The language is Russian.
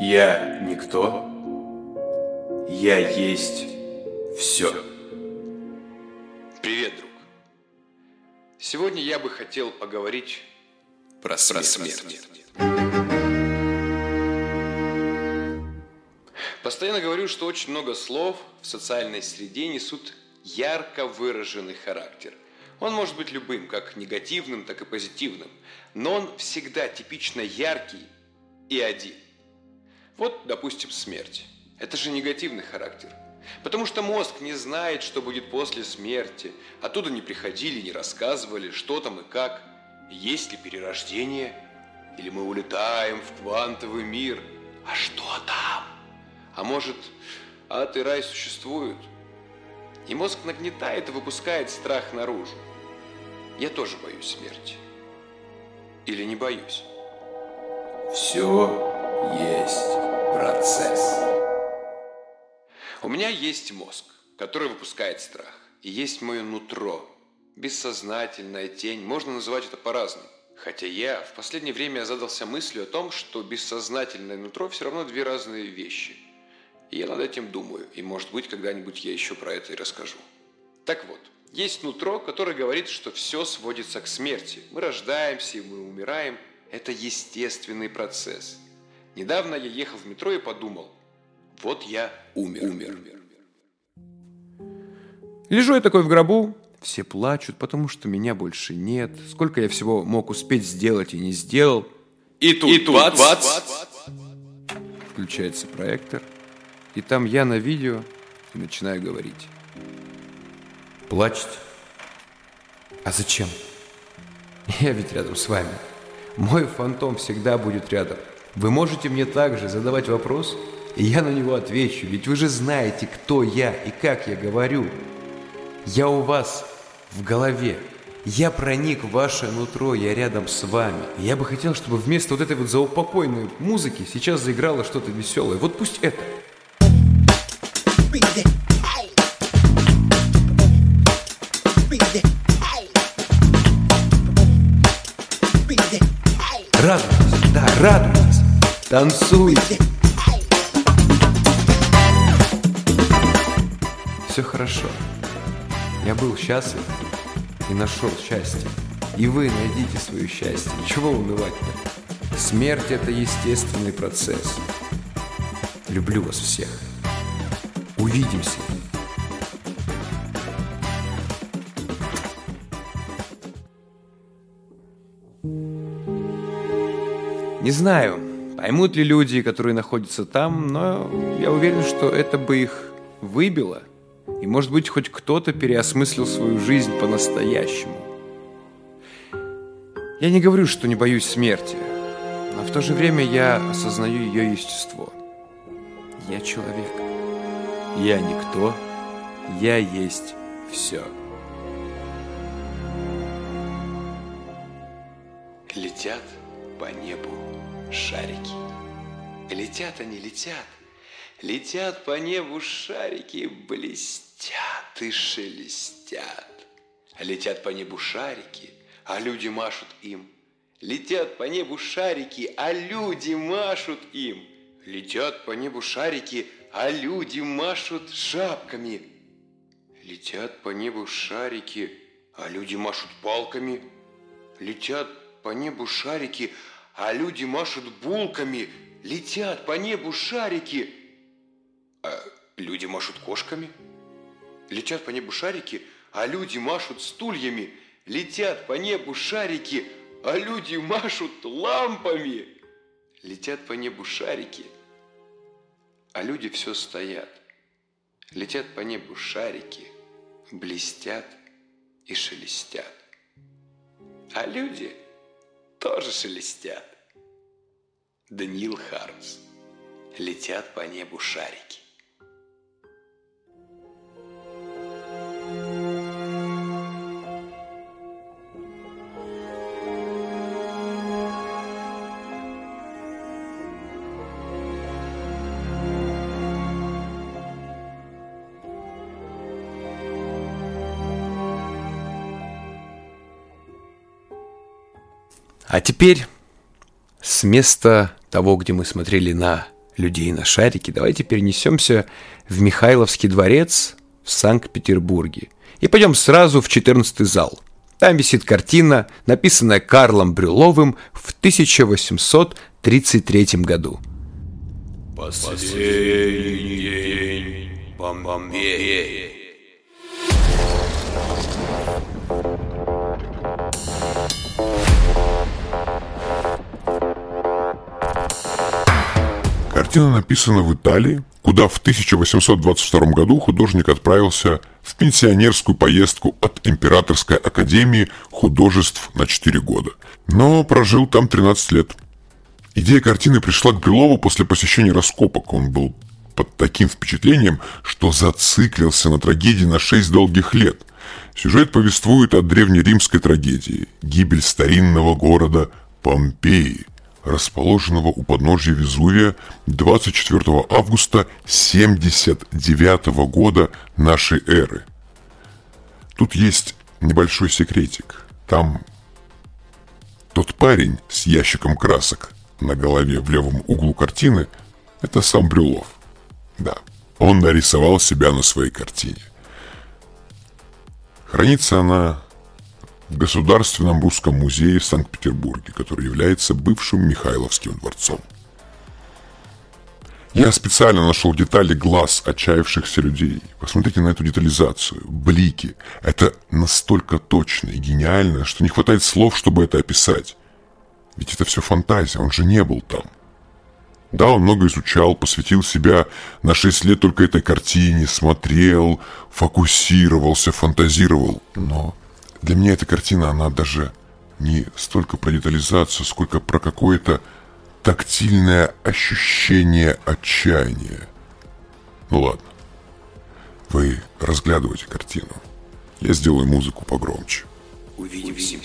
Я никто. Я есть все. Привет, друг. Сегодня я бы хотел поговорить Про про смерть. смерть. Постоянно говорю, что очень много слов в социальной среде несут ярко выраженный характер. Он может быть любым, как негативным, так и позитивным, но он всегда типично яркий и один. Вот, допустим, смерть. Это же негативный характер. Потому что мозг не знает, что будет после смерти. Оттуда не приходили, не рассказывали, что там и как. Есть ли перерождение? Или мы улетаем в квантовый мир? А что там? А может, ад и рай существуют? И мозг нагнетает и выпускает страх наружу. Я тоже боюсь смерти. Или не боюсь? Все есть процесс. У меня есть мозг, который выпускает страх. И есть мое нутро. Бессознательная тень. Можно называть это по-разному. Хотя я в последнее время задался мыслью о том, что бессознательное нутро все равно две разные вещи. И я над этим думаю. И может быть когда-нибудь я еще про это и расскажу. Так вот, есть нутро, которое говорит, что все сводится к смерти. Мы рождаемся и мы умираем. Это естественный процесс. Недавно я ехал в метро и подумал, вот я умер. умер. Лежу я такой в гробу, все плачут, потому что меня больше нет. Сколько я всего мог успеть сделать и не сделал. И тут, И тут бац! Включается проектор, и там я на видео и начинаю говорить. Плачете? А зачем? Я ведь рядом с вами. Мой фантом всегда будет рядом. Вы можете мне также задавать вопрос, и я на него отвечу, ведь вы же знаете, кто я и как я говорю. Я у вас в голове. Я проник в ваше нутро, я рядом с вами. Я бы хотел, чтобы вместо вот этой вот заупокойной музыки сейчас заиграло что-то веселое. Вот пусть это. Радуйтесь, да, радуйтесь. Танцуйте. Все хорошо. Я был счастлив и нашел счастье. И вы найдите свое счастье. Чего унывать-то? Смерть – это естественный процесс. Люблю вас всех. Увидимся. Не знаю, поймут ли люди, которые находятся там, но я уверен, что это бы их выбило. И, может быть, хоть кто-то переосмыслил свою жизнь по-настоящему. Я не говорю, что не боюсь смерти, но в то же время я осознаю ее естество. Я человек. Я никто. Я есть все. Летят по небу шарики. Летят они, летят. Летят по небу шарики, блестят и шелестят. Летят по небу шарики, а люди машут им. Летят по небу шарики, а люди машут им. Летят по небу шарики, а люди машут шапками. Летят по небу шарики, а люди машут палками. Летят по небу шарики, а люди машут булками. Летят по небу шарики, а люди машут кошками. Летят по небу шарики, а люди машут стульями. Летят по небу шарики, а люди машут лампами. Летят по небу шарики, а люди все стоят. Летят по небу шарики, блестят и шелестят. А люди тоже шелестят. Даниил Хармс. Летят по небу шарики. А теперь с места того, где мы смотрели на людей на шарике, давайте перенесемся в Михайловский дворец в Санкт-Петербурге. И пойдем сразу в 14 зал. Там висит картина, написанная Карлом Брюловым в 1833 году. Последний день Помпеи. Картина написана в Италии, куда в 1822 году художник отправился в пенсионерскую поездку от Императорской академии художеств на 4 года. Но прожил там 13 лет. Идея картины пришла к Белову после посещения раскопок. Он был под таким впечатлением, что зациклился на трагедии на 6 долгих лет. Сюжет повествует о древнеримской трагедии – гибель старинного города Помпеи – расположенного у подножья Везувия 24 августа 79 года нашей эры. Тут есть небольшой секретик. Там тот парень с ящиком красок на голове в левом углу картины – это сам Брюлов. Да, он нарисовал себя на своей картине. Хранится она в Государственном русском музее в Санкт-Петербурге, который является бывшим Михайловским дворцом. Я специально нашел детали глаз отчаявшихся людей. Посмотрите на эту детализацию, блики. Это настолько точно и гениально, что не хватает слов, чтобы это описать. Ведь это все фантазия, он же не был там. Да, он много изучал, посвятил себя на 6 лет только этой картине, смотрел, фокусировался, фантазировал. Но для меня эта картина, она даже не столько про детализацию, сколько про какое-то тактильное ощущение отчаяния. Ну ладно. Вы разглядывайте картину. Я сделаю музыку погромче. Увидимся.